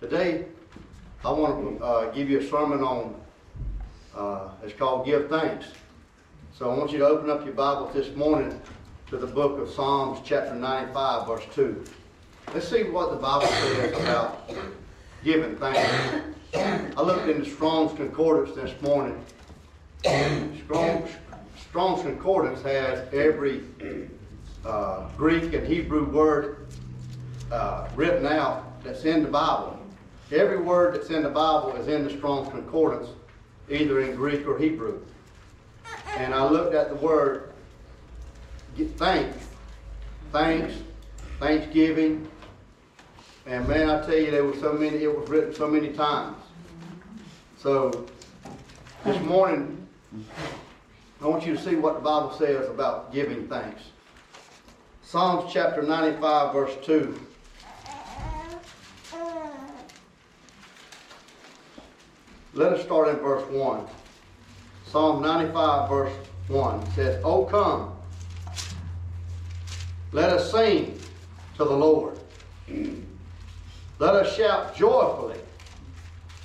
Today, I want to uh, give you a sermon on, uh, it's called Give Thanks. So I want you to open up your Bibles this morning to the book of Psalms, chapter 95, verse 2. Let's see what the Bible says about giving thanks. I looked in the Strong's Concordance this morning. Strong's, Strong's Concordance has every uh, Greek and Hebrew word uh, written out that's in the Bible. Every word that's in the Bible is in the Strong's Concordance, either in Greek or Hebrew. And I looked at the word thanks, thanks, thanksgiving, and man, I tell you, there were so many. It was written so many times. So this morning, I want you to see what the Bible says about giving thanks. Psalms chapter 95, verse 2. Let us start in verse 1. Psalm 95, verse 1 says, Oh, come, let us sing to the Lord. Let us shout joyfully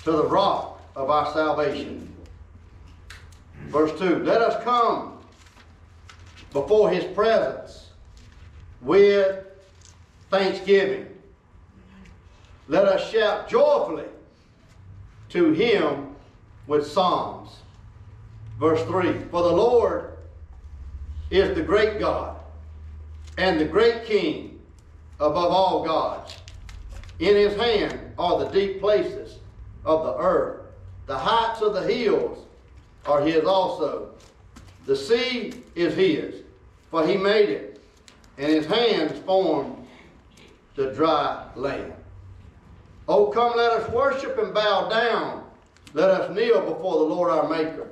to the rock of our salvation. Verse 2 Let us come before his presence with thanksgiving. Let us shout joyfully to him with psalms. Verse 3 For the Lord is the great God and the great King above all gods. In his hand are the deep places of the earth. The heights of the hills are his also. The sea is his, for he made it, and his hands formed the dry land. Oh, come, let us worship and bow down. Let us kneel before the Lord our Maker.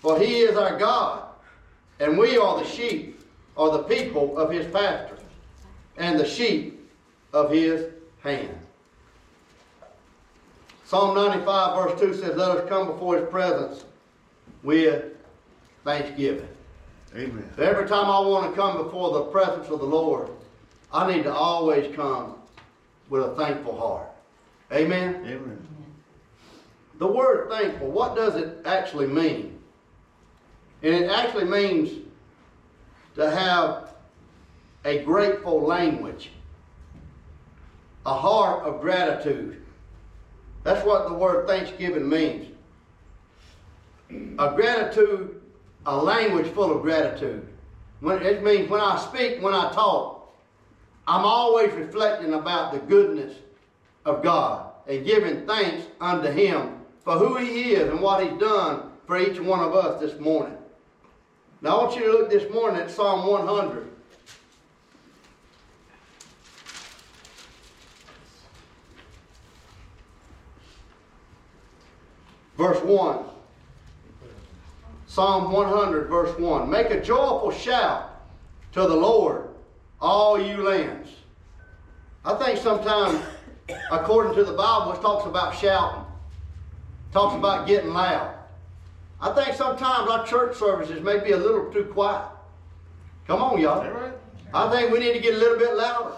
For he is our God, and we are the sheep, or the people of his pasture, and the sheep of his hand. Psalm 95, verse 2 says, Let us come before his presence with thanksgiving. Amen. Every time I want to come before the presence of the Lord, I need to always come with a thankful heart. Amen? Amen. The word thankful, what does it actually mean? And it actually means to have a grateful language, a heart of gratitude. That's what the word thanksgiving means. A gratitude, a language full of gratitude. When, it means when I speak, when I talk, I'm always reflecting about the goodness of God and giving thanks unto Him for who He is and what He's done for each one of us this morning. Now I want you to look this morning at Psalm 100. Verse 1. Psalm 100, verse 1. Make a joyful shout to the Lord, all you lands. I think sometimes, according to the Bible, it talks about shouting, talks about getting loud. I think sometimes our church services may be a little too quiet. Come on, y'all. right? I think we need to get a little bit louder.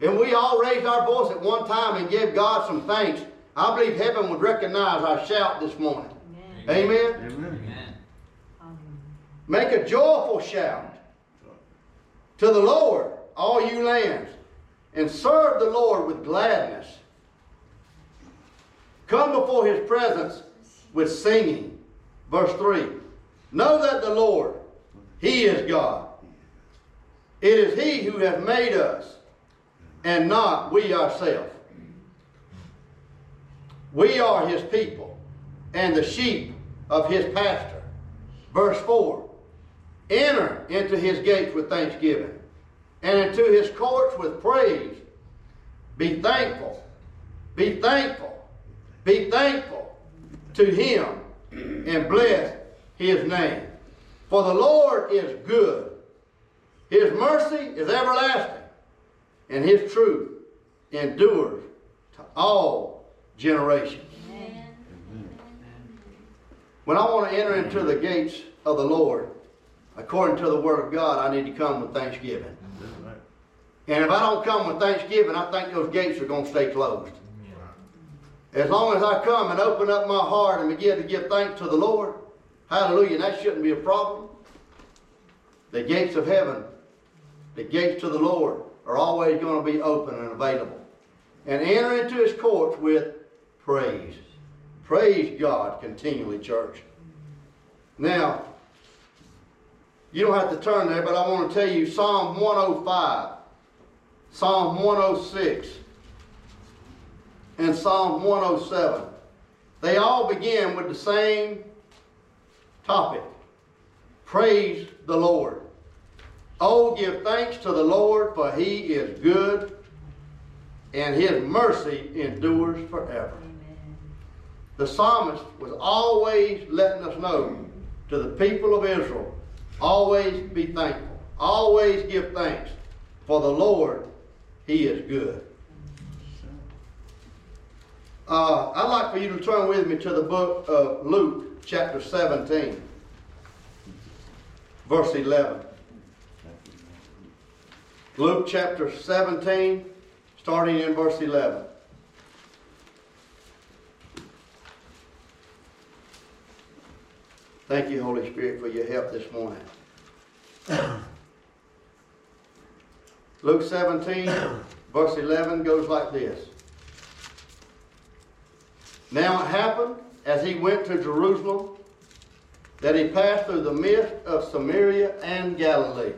And we all raised our voice at one time and gave God some thanks. I believe heaven would recognize our shout this morning. Amen. Amen. Make a joyful shout to the Lord, all you lands, and serve the Lord with gladness. Come before his presence with singing. Verse 3 Know that the Lord, he is God. It is he who has made us, and not we ourselves. We are his people, and the sheep of his pasture. Verse 4 Enter into his gates with thanksgiving, and into his courts with praise. Be thankful, be thankful, be thankful to him, and bless his name. For the Lord is good, his mercy is everlasting, and his truth endures to all generations. When I want to enter into the gates of the Lord, according to the Word of God, I need to come with thanksgiving. And if I don't come with thanksgiving, I think those gates are going to stay closed. As long as I come and open up my heart and begin to give thanks to the Lord, hallelujah, that shouldn't be a problem. The gates of heaven, the gates to the Lord are always going to be open and available. And enter into his courts with praise. Praise God continually, church. Now, you don't have to turn there, but I want to tell you Psalm 105, Psalm 106, and Psalm 107. They all begin with the same topic Praise the Lord. Oh, give thanks to the Lord, for he is good, and his mercy endures forever. The psalmist was always letting us know to the people of Israel always be thankful, always give thanks, for the Lord, he is good. Uh, I'd like for you to turn with me to the book of Luke, chapter 17, verse 11. Luke chapter 17, starting in verse 11. Thank you, Holy Spirit, for your help this morning. Luke 17, verse 11 goes like this. Now it happened as he went to Jerusalem that he passed through the midst of Samaria and Galilee.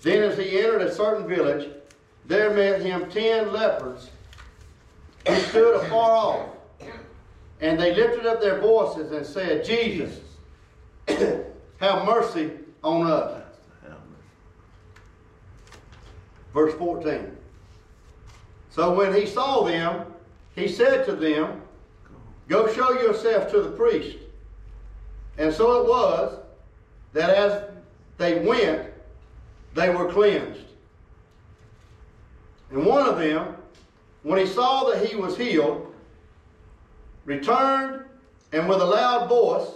Then, as he entered a certain village, there met him ten lepers who stood afar off. And they lifted up their voices and said, Jesus, have mercy on us. Verse 14. So when he saw them, he said to them, Go show yourself to the priest. And so it was that as they went, they were cleansed. And one of them, when he saw that he was healed, returned and with a loud voice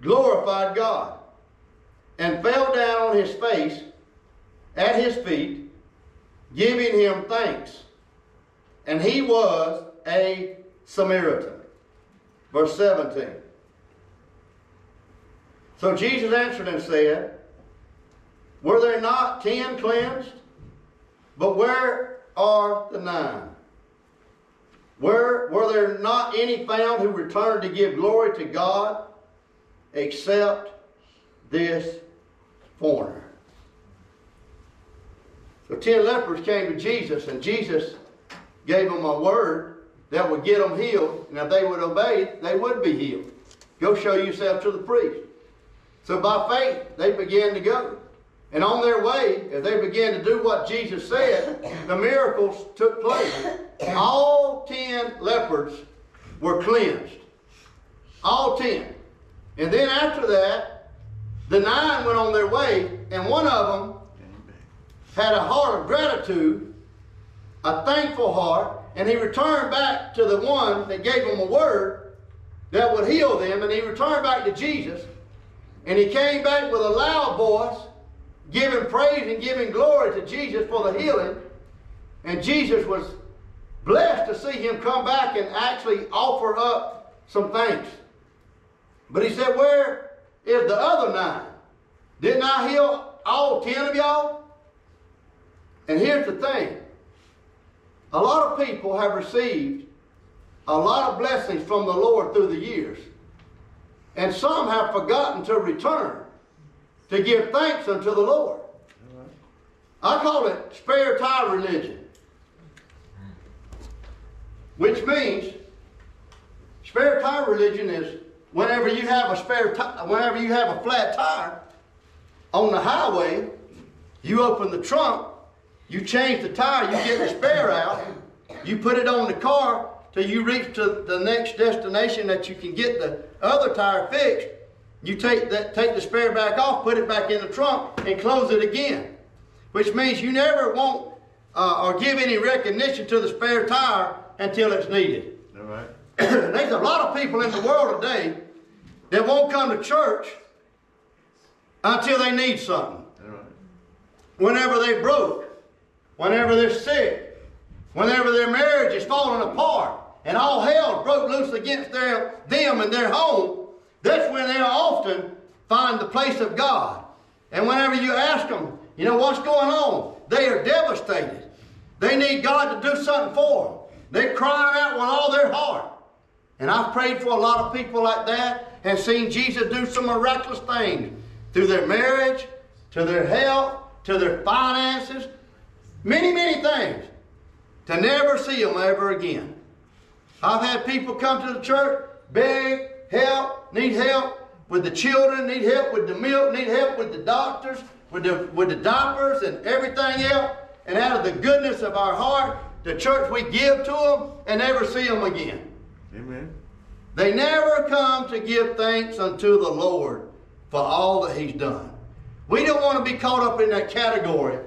glorified God and fell down on his face at his feet, giving him thanks. And he was a Samaritan. Verse 17. So Jesus answered and said, Were there not ten cleansed? But where are the nine? Where were there not any found who returned to give glory to God except this foreigner? So ten lepers came to Jesus, and Jesus gave them a word that would get them healed, and if they would obey, they would be healed. Go show yourself to the priest. So by faith, they began to go. And on their way, as they began to do what Jesus said, the miracles took place. All ten lepers were cleansed. All ten. And then after that, the nine went on their way, and one of them had a heart of gratitude, a thankful heart, and he returned back to the one that gave him a word that would heal them, and he returned back to Jesus, and he came back with a loud voice giving praise and giving glory to Jesus for the healing. And Jesus was blessed to see him come back and actually offer up some thanks. But he said, Where is the other nine? Didn't I heal all ten of y'all? And here's the thing a lot of people have received a lot of blessings from the Lord through the years, and some have forgotten to return to give thanks unto the Lord. I call it spare tire religion. Which means spare tire religion is whenever you have a spare tire, whenever you have a flat tire on the highway, you open the trunk, you change the tire, you get the spare out, you put it on the car till you reach to the next destination that you can get the other tire fixed, you take that, take the spare back off, put it back in the trunk, and close it again. Which means you never want uh, or give any recognition to the spare tire until it's needed. All right. There's a lot of people in the world today that won't come to church until they need something. All right. Whenever they're broke, whenever they're sick, whenever their marriage is falling apart, and all hell broke loose against their, them and their home, that's when they'll often find the place of God. And whenever you ask them, you know, what's going on? They are devastated. They need God to do something for them. They're crying out with all their heart. And I've prayed for a lot of people like that and seen Jesus do some miraculous things through their marriage, to their health, to their finances, many, many things, to never see them ever again. I've had people come to the church, beg, help, need help with the children, need help with the milk, need help with the doctors, with the, with the diapers and everything else. And out of the goodness of our heart, the church we give to them and never see them again. Amen. They never come to give thanks unto the Lord for all that He's done. We don't want to be caught up in that category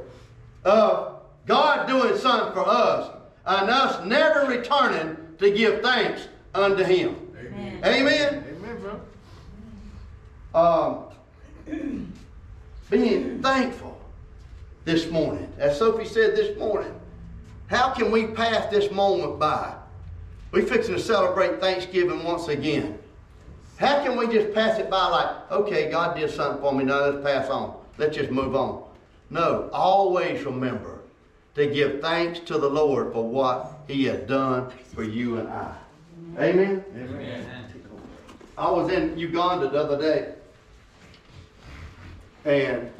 of God doing something for us and us never returning to give thanks unto Him. Amen. Amen. Amen, bro. Um, being thankful this morning, as Sophie said this morning, how can we pass this moment by? We fixing to celebrate Thanksgiving once again. How can we just pass it by like, okay, God did something for me, now let's pass on. Let's just move on. No, always remember to give thanks to the Lord for what He has done for you and I. Amen? Amen. I was in Uganda the other day, and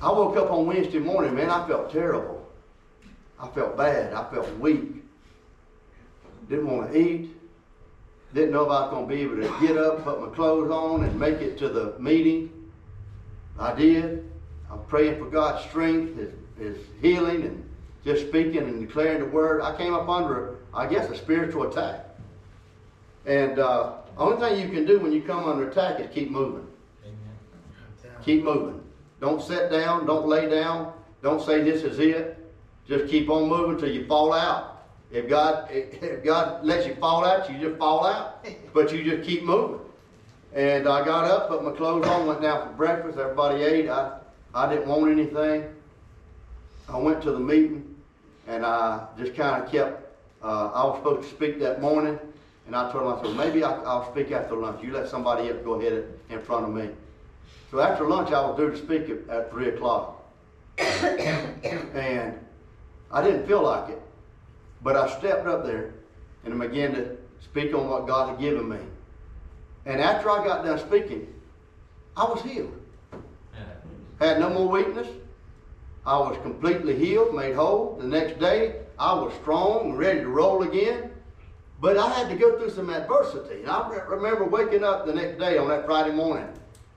I woke up on Wednesday morning, man, I felt terrible. I felt bad. I felt weak. Didn't want to eat. Didn't know if I was going to be able to get up, put my clothes on, and make it to the meeting. I did. I'm praying for God's strength, His, His healing, and just speaking and declaring the word. I came up under, I guess, a spiritual attack. And uh, only thing you can do when you come under attack is keep moving. Amen. Keep moving. Don't sit down. Don't lay down. Don't say this is it. Just keep on moving till you fall out. If God, if God lets you fall out, you just fall out. But you just keep moving. And I got up, put my clothes on, went down for breakfast. Everybody ate. I, I didn't want anything. I went to the meeting, and I just kind of kept. Uh, I was supposed to speak that morning, and I told myself maybe I, will speak after lunch. You let somebody else go ahead in front of me. So after lunch, I was due to speak at, at three o'clock, and I didn't feel like it, but I stepped up there and began to speak on what God had given me. And after I got done speaking, I was healed. Had no more weakness. I was completely healed, made whole. The next day, I was strong and ready to roll again. But I had to go through some adversity. And I remember waking up the next day on that Friday morning,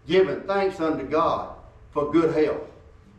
giving thanks unto God for good health.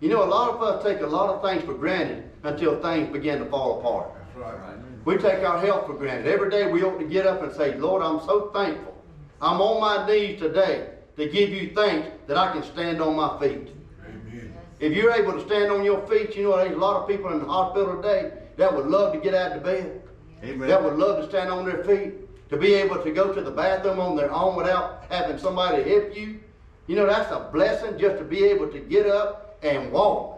You know, a lot of us take a lot of things for granted until things begin to fall apart. Right. We take our health for granted. Every day we ought to get up and say, Lord, I'm so thankful. I'm on my knees today to give you thanks that I can stand on my feet. Amen. If you're able to stand on your feet, you know there's a lot of people in the hospital today that would love to get out of bed. Amen. That would love to stand on their feet, to be able to go to the bathroom on their own without having somebody help you. You know, that's a blessing just to be able to get up and walk.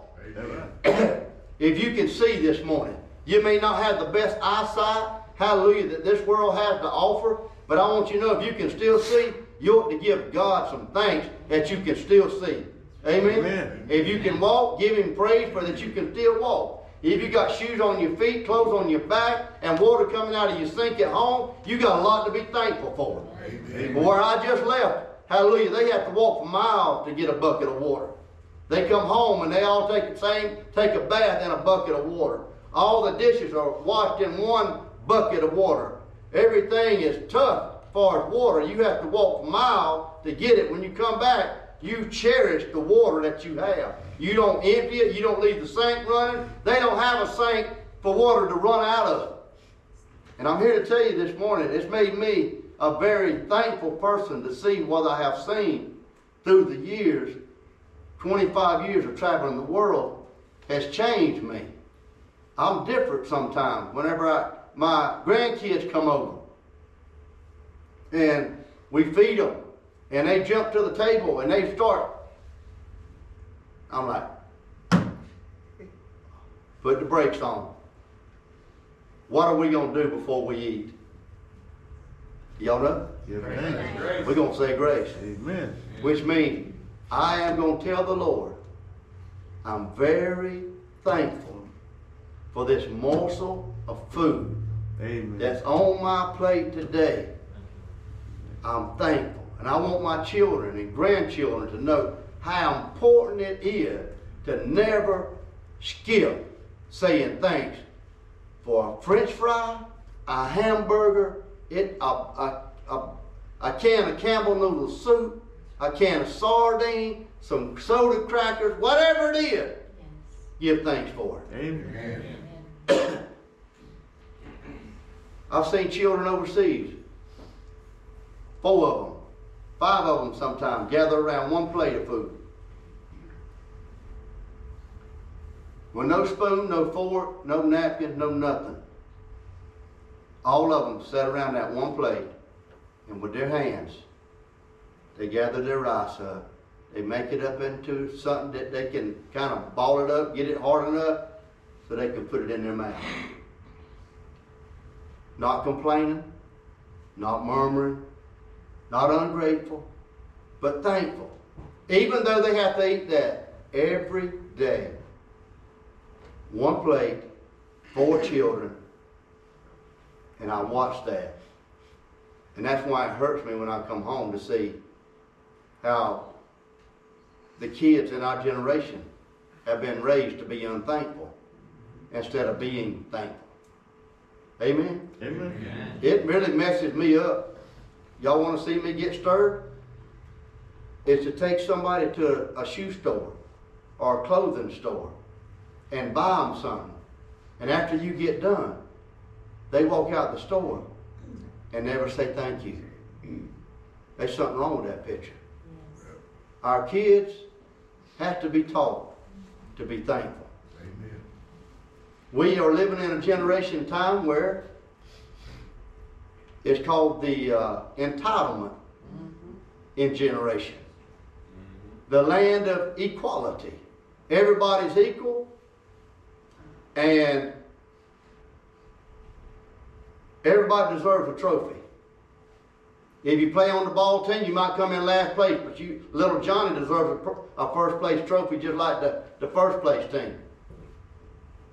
If you can see this morning, you may not have the best eyesight, hallelujah, that this world has to offer, but I want you to know if you can still see, you ought to give God some thanks that you can still see. Amen? Amen. If you can walk, give Him praise for that you can still walk. If you got shoes on your feet, clothes on your back, and water coming out of your sink at home, you got a lot to be thankful for. Amen. Where I just left, hallelujah, they have to walk miles to get a bucket of water. They come home and they all take the same, take a bath in a bucket of water. All the dishes are washed in one bucket of water. Everything is tough as far as water. You have to walk miles to get it. When you come back, you cherish the water that you have. You don't empty it. You don't leave the sink running. They don't have a sink for water to run out of. And I'm here to tell you this morning, it's made me a very thankful person to see what I have seen through the years 25 years of traveling the world has changed me. I'm different sometimes whenever I, my grandkids come over and we feed them and they jump to the table and they start. I'm like, put the brakes on. what are we gonna do before we eat? Y'all know? Give thanks. We're gonna say grace. Amen. Which means I am going to tell the Lord, I'm very thankful for this morsel of food Amen. that's on my plate today. I'm thankful. And I want my children and grandchildren to know how important it is to never skip saying thanks for a french fry, a hamburger, it, a, a, a, a can of Campbell noodle soup, a can of sardine, some soda crackers, whatever it is, give thanks for it. Amen. I've seen children overseas, four of them, five of them sometimes, gather around one plate of food. With no spoon, no fork, no napkin, no nothing. All of them sat around that one plate, and with their hands, they gather their rice up. They make it up into something that they can kind of ball it up, get it hard enough, so they can put it in their mouth not complaining, not murmuring, not ungrateful, but thankful. Even though they have to eat that every day. One plate, four children, and I watch that. And that's why it hurts me when I come home to see how the kids in our generation have been raised to be unthankful instead of being thankful. Amen. Amen. It really messes me up. Y'all want to see me get stirred? Is to take somebody to a, a shoe store or a clothing store and buy them something. And after you get done, they walk out the store and never say thank you. Mm. There's something wrong with that picture. Our kids have to be taught to be thankful. Amen. We are living in a generation time where it's called the uh, entitlement in generation. The land of equality. Everybody's equal and everybody deserves a trophy. If you play on the ball team, you might come in last place, but you, little Johnny deserves a, a first place trophy just like the, the first place team.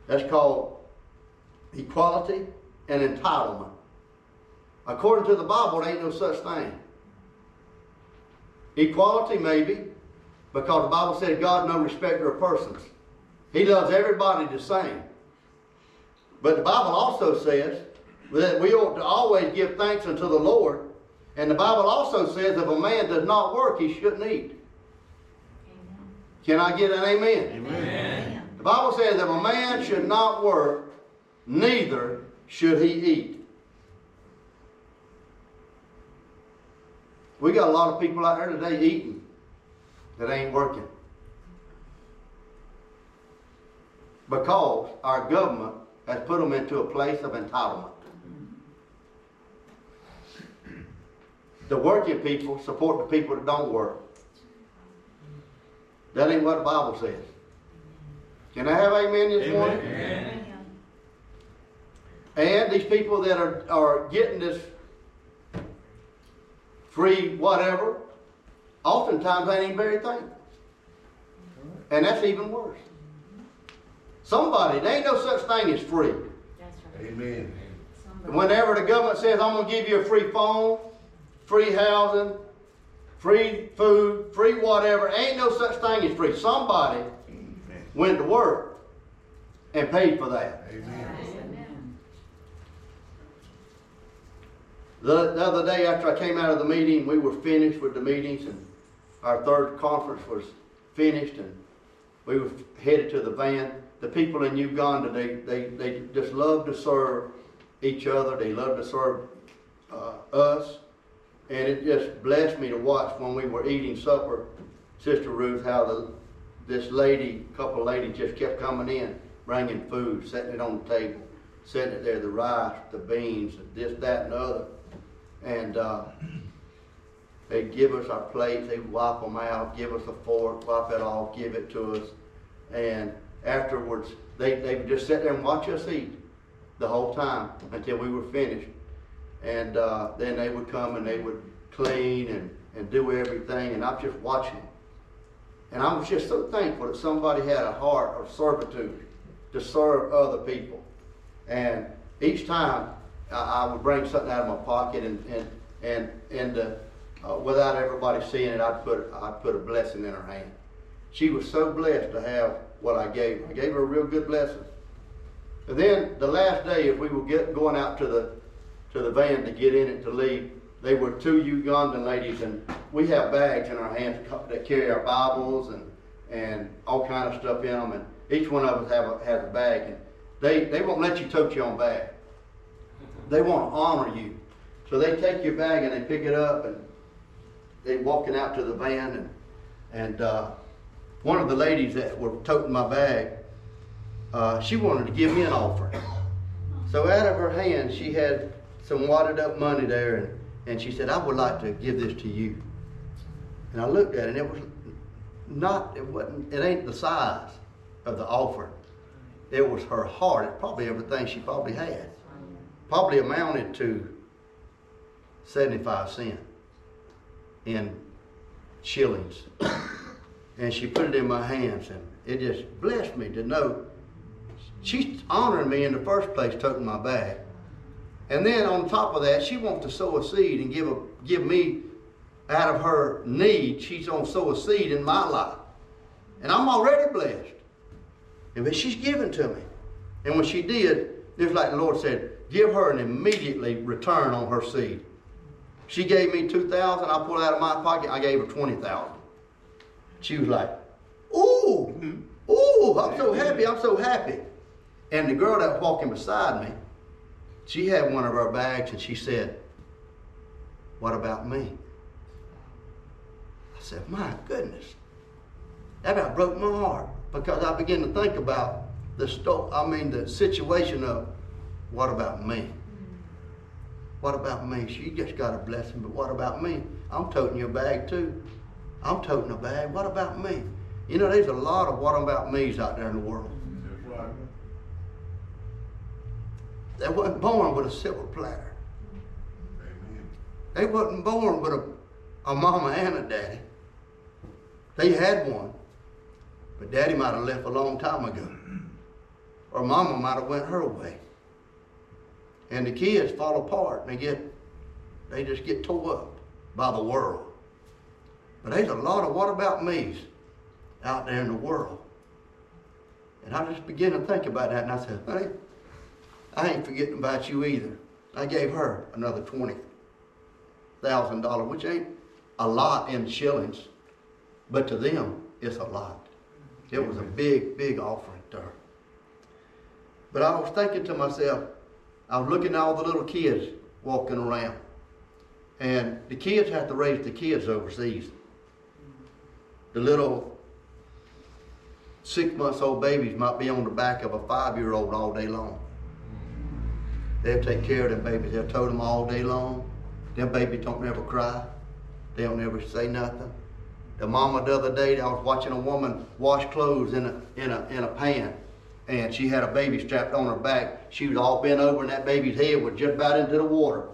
That's called equality and entitlement. According to the Bible, there ain't no such thing. Equality, maybe, because the Bible said God no respecter of persons. He loves everybody the same. But the Bible also says that we ought to always give thanks unto the Lord. And the Bible also says if a man does not work, he shouldn't eat. Can I get an amen? amen? Amen. The Bible says if a man should not work, neither should he eat. We got a lot of people out there today eating that ain't working. Because our government has put them into a place of entitlement. The working people support the people that don't work. That ain't what the Bible says. Can I have amen this morning? And these people that are, are getting this free whatever, oftentimes they ain't very thankful. And that's even worse. Somebody, there ain't no such thing as free. Amen. Whenever the government says, I'm gonna give you a free phone, free housing, free food, free whatever, ain't no such thing as free. Somebody went to work and paid for that. Amen. The, the other day after I came out of the meeting, we were finished with the meetings and our third conference was finished and we were headed to the van. The people in Uganda, they, they, they just love to serve each other. They love to serve uh, us. And it just blessed me to watch when we were eating supper, Sister Ruth, how the, this lady, couple of ladies just kept coming in, bringing food, setting it on the table, setting it there, the rice, the beans, this, that, and the other. And uh, they'd give us our plates, they'd wipe them out, give us a fork, wipe it off, give it to us. And afterwards, they, they would just sit there and watch us eat. the whole time until we were finished. And uh, then they would come and they would clean and, and do everything, and I'm just watching. And I was just so thankful that somebody had a heart of servitude to serve other people. And each time I, would bring something out of my pocket and and and and uh, uh, without everybody seeing it, I'd put I'd put a blessing in her hand. She was so blessed to have what I gave. her. I gave her a real good blessing. And then the last day, if we were get, going out to the to the van to get in it to leave, they were two Ugandan ladies, and we have bags in our hands that carry our Bibles and and all kind of stuff in them, and each one of us have a, has a bag, and they they won't let you tote your own bag. They want to honor you, so they take your bag and they pick it up, and they walking out to the van, and and uh, one of the ladies that were toting my bag, uh, she wanted to give me an offering. So out of her hand, she had some wadded up money there, and, and she said, I would like to give this to you. And I looked at it, and it was not, it wasn't, it ain't the size of the offering. It was her heart. It's probably everything she probably had. Probably amounted to 75 cents in shillings. And she put it in my hands, and it just blessed me to know she's honoring me in the first place, toting my bag. And then on top of that, she wants to sow a seed and give a give me out of her need. She's gonna sow a seed in my life, and I'm already blessed. And but she's giving to me, and when she did, just like the Lord said, give her an immediately return on her seed. She gave me two thousand. I pulled it out of my pocket. I gave her twenty thousand. She was like, "Ooh, ooh, I'm so happy. I'm so happy." And the girl that was walking beside me, she had one of her bags and she said, What about me? I said, My goodness. That about broke my heart because I began to think about the sto- I mean the situation of what about me? What about me? She just got a blessing, but what about me? I'm toting your bag too. I'm toting a bag. What about me? You know, there's a lot of what about me's out there in the world. They wasn't born with a silver platter. They wasn't born with a, a mama and a daddy. They had one, but daddy might have left a long time ago. Or mama might have went her way. And the kids fall apart and they get they just get tore up by the world. But there's a lot of what about me's out there in the world. And I just began to think about that and I said, honey, I ain't forgetting about you either. I gave her another twenty thousand dollars, which ain't a lot in shillings, but to them it's a lot. It was a big, big offering to her. But I was thinking to myself, I was looking at all the little kids walking around. And the kids have to raise the kids overseas. The little six months old babies might be on the back of a five year old all day long. They'll take care of them babies. They'll tote them all day long. Them babies don't never cry. They don't never say nothing. The mama the other day, I was watching a woman wash clothes in a in a in a pan, and she had a baby strapped on her back. She was all bent over, and that baby's head was just about into the water,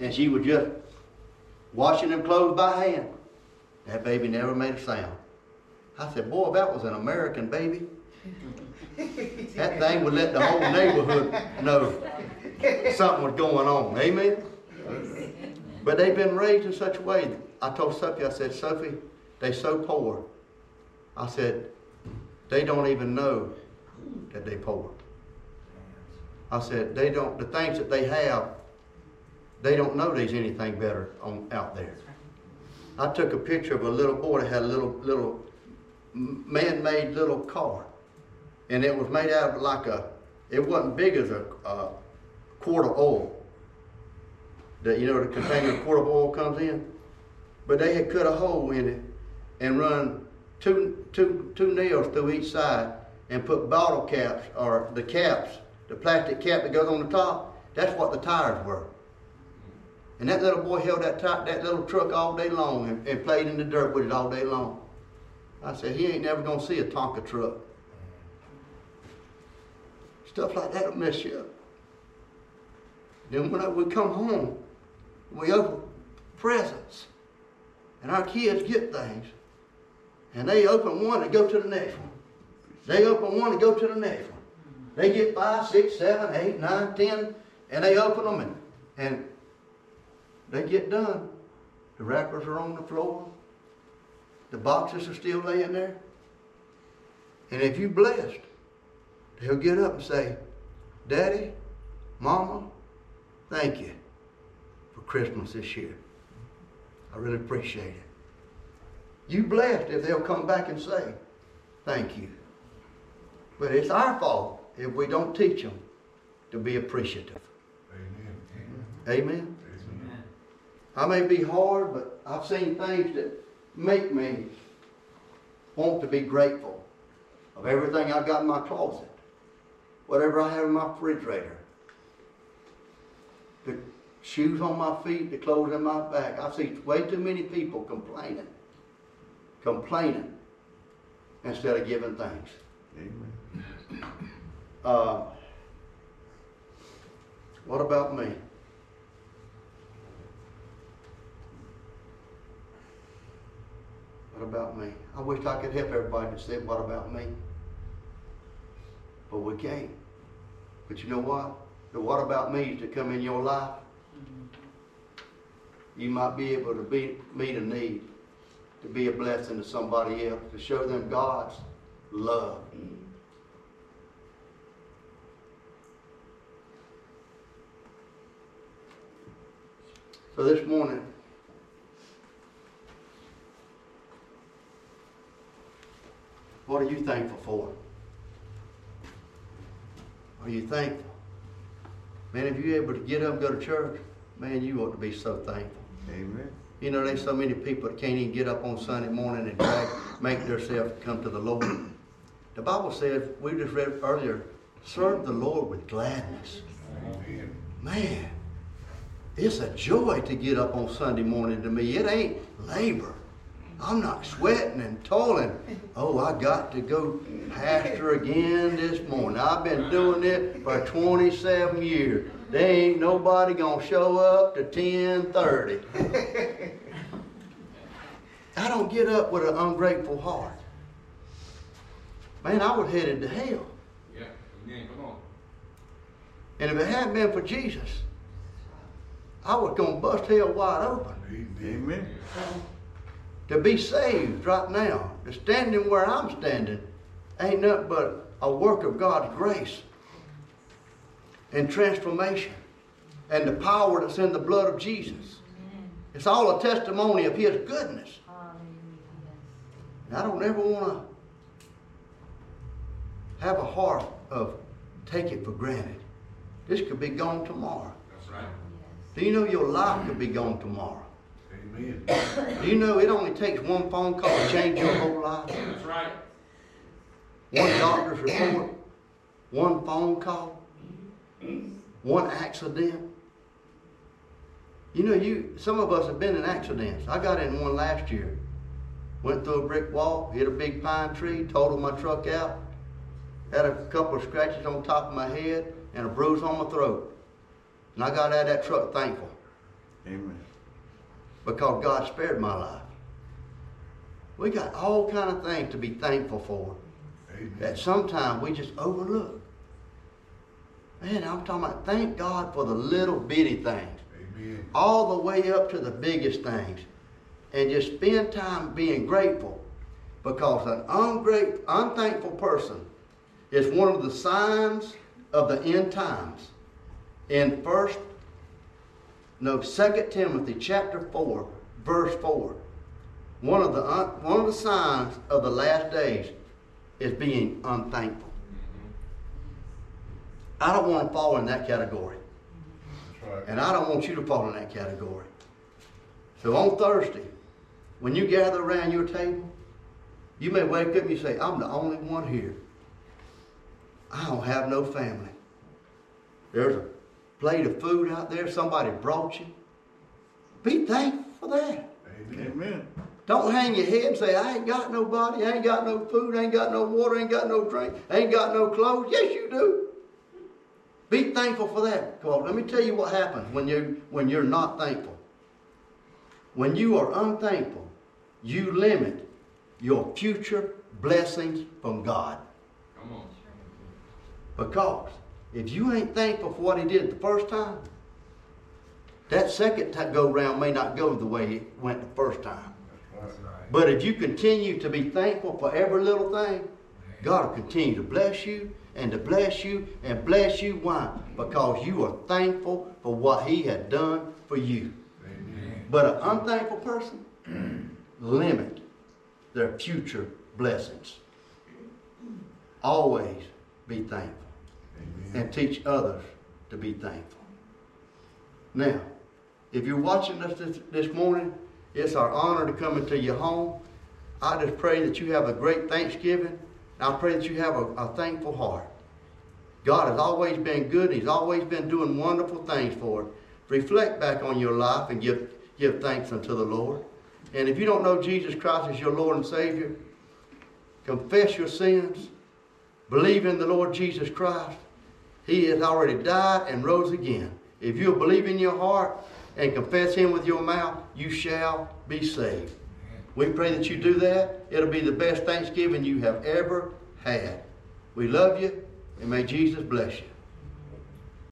and she was just washing them clothes by hand. That baby never made a sound. I said, "Boy, that was an American baby, that thing would let the whole neighborhood know something was going on." Amen. But they've been raised in such a way. I told Sophie, I said, Sophie, they're so poor. I said, they don't even know that they poor. I said, they don't, the things that they have, they don't know there's anything better on, out there. I took a picture of a little boy that had a little, little man-made little car. And it was made out of like a, it wasn't big as a, a quart of oil that you know the container of quart of oil comes in. But they had cut a hole in it and run two, two, two nails through each side and put bottle caps or the caps, the plastic cap that goes on the top. That's what the tires were. And that little boy held that, ti- that little truck all day long and, and played in the dirt with it all day long. I said, he ain't never gonna see a Tonka truck. Stuff like that'll mess you up. Then when we come home, we open presents. And our kids get things. And they open one and go to the next one. They open one and go to the next one. They get five, six, seven, eight, nine, ten, and they open them and, and they get done. The wrappers are on the floor. The boxes are still laying there. And if you're blessed, they'll get up and say, Daddy, Mama, thank you for Christmas this year. I really appreciate it. You blessed if they'll come back and say, thank you. But it's our fault if we don't teach them to be appreciative. Amen. Amen. Amen. I may be hard, but I've seen things that make me want to be grateful of everything I've got in my closet, whatever I have in my refrigerator, the shoes on my feet, the clothes in my back. I see way too many people complaining, complaining instead of giving thanks. Amen. Uh, what about me? What about me? I wish I could help everybody to say, what about me? But we can't. But you know what? The what about me is to come in your life. You might be able to be, meet a need, to be a blessing to somebody else, to show them God's love. So this morning, what are you thankful for? Are you thankful? Man, if you're able to get up and go to church, man, you ought to be so thankful. Amen. You know, there's so many people that can't even get up on Sunday morning and drag, make themselves come to the Lord. The Bible says, we just read earlier, serve the Lord with gladness. Amen. Man, it's a joy to get up on Sunday morning to me. It ain't labor. I'm not sweating and toiling. Oh, I got to go pastor again this morning. I've been doing it for 27 years. There ain't nobody gonna show up to 10:30. I don't get up with an ungrateful heart. Man, I was headed to hell. Yeah, amen. Come on. And if it hadn't been for Jesus, I was gonna bust hell wide open. Amen. Amen. To be saved right now, to standing where I'm standing, ain't nothing but a work of God's grace and transformation and the power that's in the blood of Jesus. It's all a testimony of His goodness. Hallelujah. And I don't ever want to have a heart of take it for granted. This could be gone tomorrow. That's right. Do you know your life could be gone tomorrow? Amen. Do you know it only takes one phone call to change your whole life? That's right. One doctor's report, one phone call, one accident. You know, you some of us have been in accidents. I got in one last year. Went through a brick wall, hit a big pine tree, totaled my truck out, had a couple of scratches on top of my head and a bruise on my throat. And I got out of that truck thankful Amen. because God spared my life. We got all kind of things to be thankful for Amen. that sometimes we just overlook. Man, I'm talking about thank God for the little bitty things, Amen. all the way up to the biggest things, and just spend time being grateful, because an ungrateful, unthankful person is one of the signs of the end times. In First, no, Second Timothy chapter four, verse four, one of the uh, one of the signs of the last days is being unthankful. Mm-hmm. I don't want to fall in that category. Right. And I don't want you to fall in that category. So on Thursday, when you gather around your table, you may wake up and you say, I'm the only one here. I don't have no family. There's a plate of food out there somebody brought you. Be thankful for that. Amen. Amen. Don't hang your head and say, I ain't got nobody, I ain't got no food, I ain't got no water, I ain't got no drink, I ain't got no clothes. Yes, you do. Be thankful for that. Because let me tell you what happens when you when you're not thankful. When you are unthankful, you limit your future blessings from God. Because if you ain't thankful for what he did the first time, that second go round may not go the way it went the first time. But if you continue to be thankful for every little thing, God will continue to bless you and to bless you and bless you. Why? Because you are thankful for what He had done for you. Amen. But an unthankful person limit their future blessings. Always be thankful And teach others to be thankful. Now, if you're watching us this, this morning, it's our honor to come into your home. I just pray that you have a great Thanksgiving. I pray that you have a, a thankful heart. God has always been good. He's always been doing wonderful things for us. Reflect back on your life and give, give thanks unto the Lord. And if you don't know Jesus Christ as your Lord and Savior, confess your sins. Believe in the Lord Jesus Christ. He has already died and rose again. If you'll believe in your heart and confess Him with your mouth, you shall be saved. We pray that you do that. It'll be the best Thanksgiving you have ever had. We love you, and may Jesus bless you.